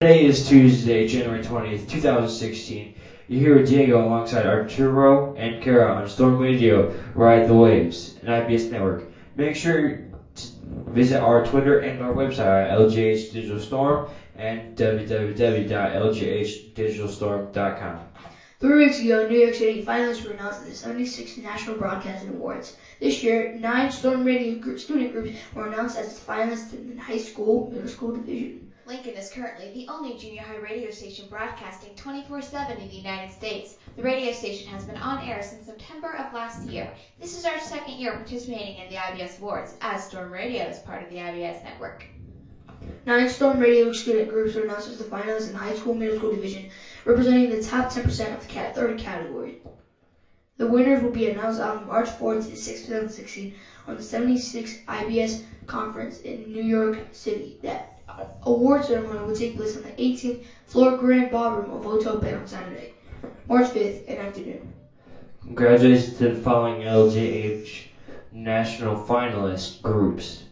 Today is Tuesday, January 20th, 2016. You're here with Diego alongside Arturo and Kara on Storm Radio, Ride the Waves, and IBS Network. Make sure to visit our Twitter and our website at LGH Digital Storm and www.lghdigitalstorm.com. Three weeks ago, New York City finalists were announced at the 76th National Broadcasting Awards. This year, nine Storm Radio gr- student groups were announced as finalists in the high school, middle school division. Lincoln is currently the only junior high radio station broadcasting 24-7 in the United States. The radio station has been on air since September of last year. This is our second year participating in the IBS Awards, as Storm Radio is part of the IBS network. Nine Storm Radio student groups were announced as the finalists in the high school, middle school division, representing the top 10% of the cat- third category. The winners will be announced on March 4th to 6th, 2016 on the 76th IBS conference in New York City. Award ceremony will take place on the 18th floor Grand Ballroom of Hotel Penn on Saturday, March 5th in afternoon. Congratulations to the following LJH national finalist groups.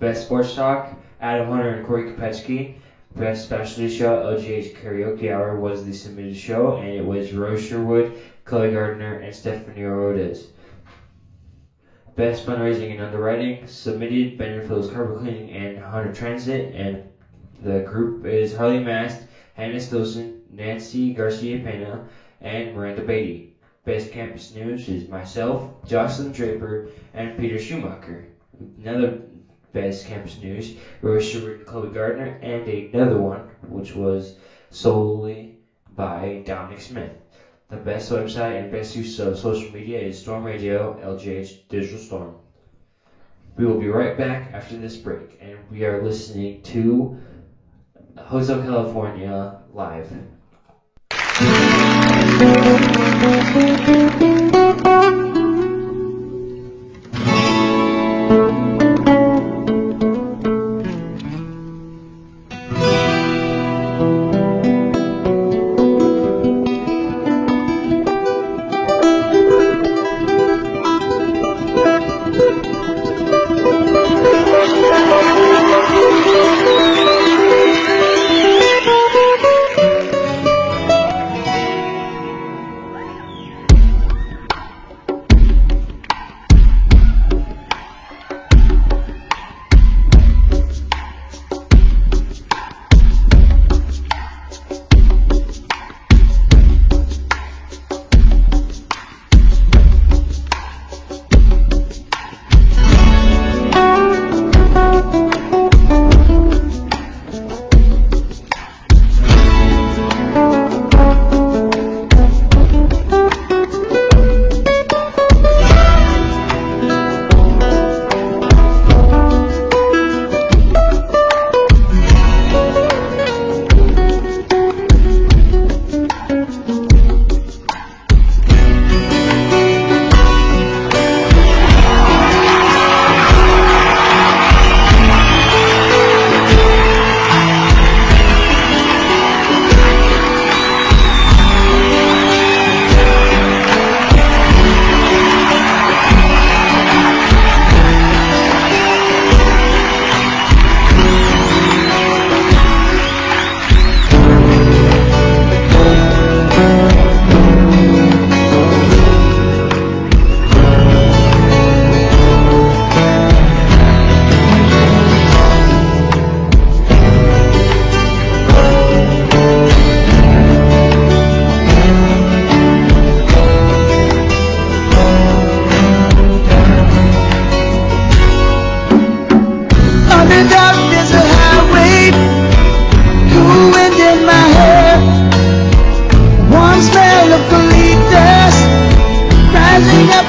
Best Sports Talk, Adam Hunter and Corey Kopetsky. Best Specialty Show, LGH Karaoke Hour was the submitted show, and it was Rose Sherwood, Chloe Gardner, and Stephanie Orodes. Best Fundraising and Underwriting, submitted Benderfield's Carpet Cleaning and Hunter Transit, and the group is Harley Mast, Hannah Stilson, Nancy Garcia Pena, and Miranda Beatty. Best Campus News is myself, Jocelyn Draper, and Peter Schumacher. Another Best Campus News, Sherwood and Chloe Gardner, and another one, which was solely by Dominic Smith. The best website and best use of social media is Storm Radio, LGH Digital Storm. We will be right back after this break, and we are listening to Hotel California live.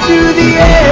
Through the air.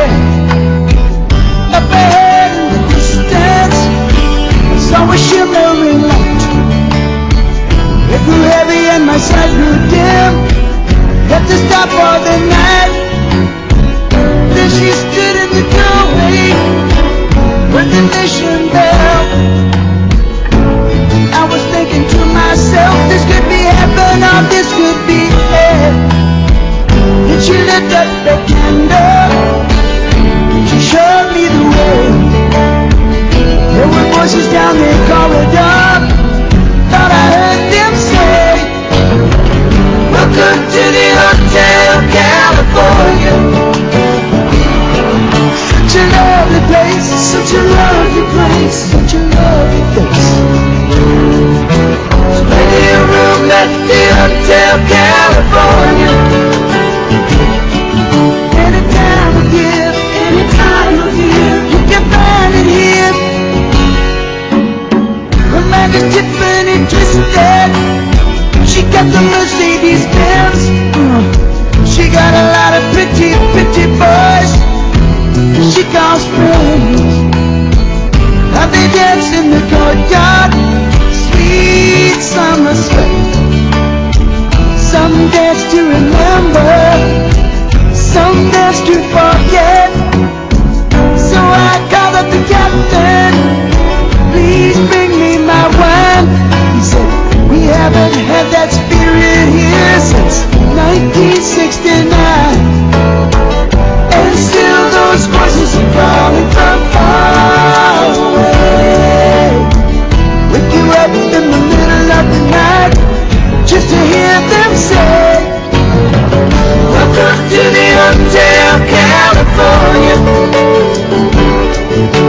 They dance in the courtyard. Sweet summer sweat. Some dance to remember. Some dance to forget. So I called up the captain. Please bring me my wine. To the California.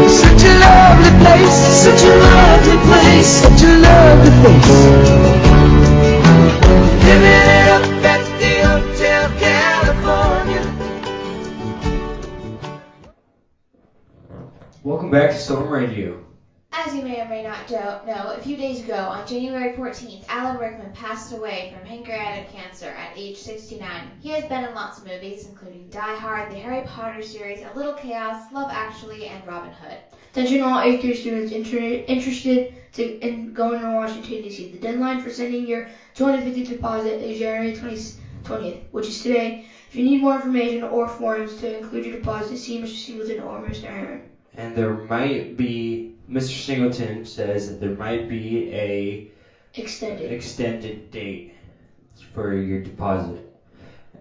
Such a lovely place, such a lovely place, such a lovely place. Welcome back to Storm Radio. As you may or may not know, a few days ago, on January 14th, Alan Rickman passed away from pancreatic cancer at age 69. He has been in lots of movies, including Die Hard, the Harry Potter series, A Little Chaos, Love Actually, and Robin Hood. Attention all 8th grade students inter- interested to, in going to Washington, D.C. The deadline for sending your 250 deposit is January 20, 20th, which is today. If you need more information or forms to include your deposit, see Mr. Singleton or Mr. Aaron. And there might be, Mr. Singleton says that there might be a Extended. extended date for your deposit.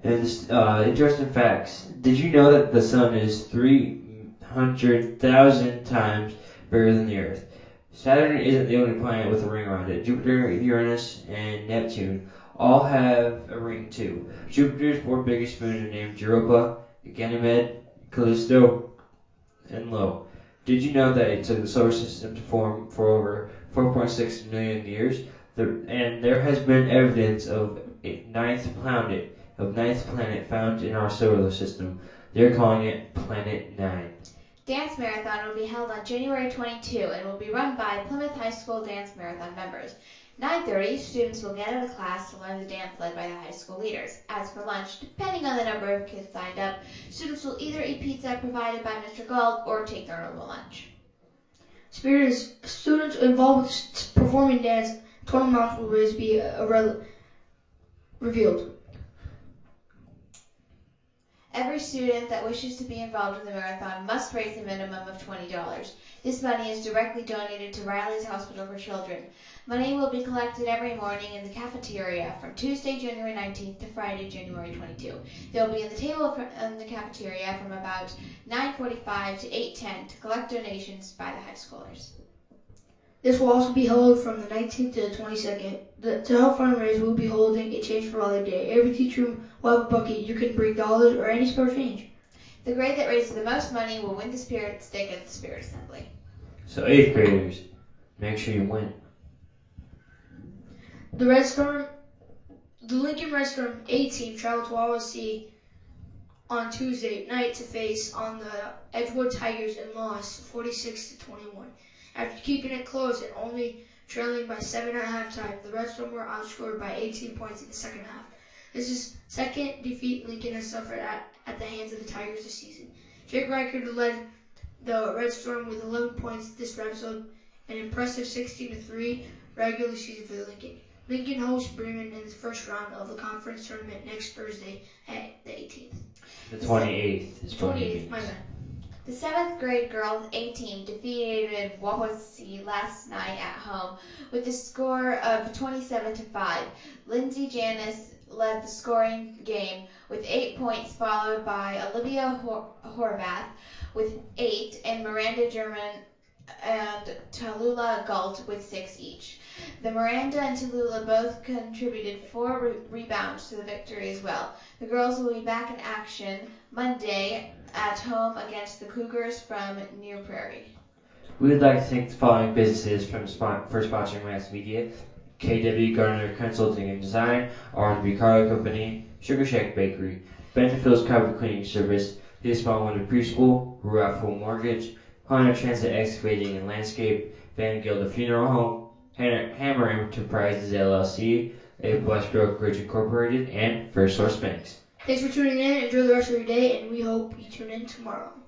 And uh, interesting facts. Did you know that the sun is 300,000 times bigger than the Earth? Saturn isn't the only planet with a ring around it. Jupiter, Uranus, and Neptune all have a ring too. Jupiter's four biggest moons are named Europa, Ganymede, Callisto, and Io. Did you know that it took the solar system to form for over 4.6 million years? There, and there has been evidence of a ninth planet of ninth planet found in our solar system. They're calling it Planet Nine. Dance Marathon will be held on January 22 and will be run by Plymouth High School Dance Marathon members. 9.30, students will get out of class to learn the dance led by the high school leaders. As for lunch, depending on the number of kids signed up, students will either eat pizza provided by Mr. Gold or take their normal lunch. Spirit students involved with performing dance. Total amounts will be uh, revealed. Every student that wishes to be involved in the marathon must raise a minimum of $20. This money is directly donated to Riley's Hospital for Children. Money will be collected every morning in the cafeteria from Tuesday, January 19th to Friday, January 22. They will be the table in the cafeteria from about 9:45 to 8:10 to collect donations by the high schoolers. This will also be held from the 19th to the 22nd. The, to help fundraise, we'll be holding a Change for Father Day. Every teacher will have a bucket. You can bring dollars or any spare change. The grade that raises the most money will win the spirit stick at the spirit assembly. So eighth graders, make sure you win. The Red Storm, the Lincoln Red Storm A team traveled to Wawasee on Tuesday night to face on the Edgewood Tigers and lost 46 to 21. After keeping it close and only trailing by seven at halftime, the Red Storm were outscored by 18 points in the second half. This is second defeat Lincoln has suffered at, at the hands of the Tigers this season. Jake Reichard led the Red Storm with 11 points this episode, an impressive 16 to 3 regular season for Lincoln. Lincoln hosts Bremen in the first round of the conference tournament next Thursday at the 18th. The 28th is what it 28th, my bad. The seventh grade girls A team defeated Wawasee last night at home with a score of 27 to 5. Lindsay Janis led the scoring game with eight points, followed by Olivia Hor- Horvath with eight, and Miranda German and Tallulah Galt with six each. The Miranda and Tallulah both contributed four re- rebounds to the victory as well. The girls will be back in action Monday at home against the Cougars from New Prairie. We would like to thank the following businesses from spon- for sponsoring Mass Media. KW Gardner Consulting and Design, R&B Carlo Company, Sugar Shack Bakery, Bentonville's Carpet Cleaning Service, The Small Winter Preschool, Rural Full Mortgage, Hunter Transit Excavating and Landscape, Van Gilda Funeral Home, Hammer Enterprises LLC, A Plus Brokerage Incorporated, and First Source Banks. Thanks for tuning in. Enjoy the rest of your day, and we hope you tune in tomorrow.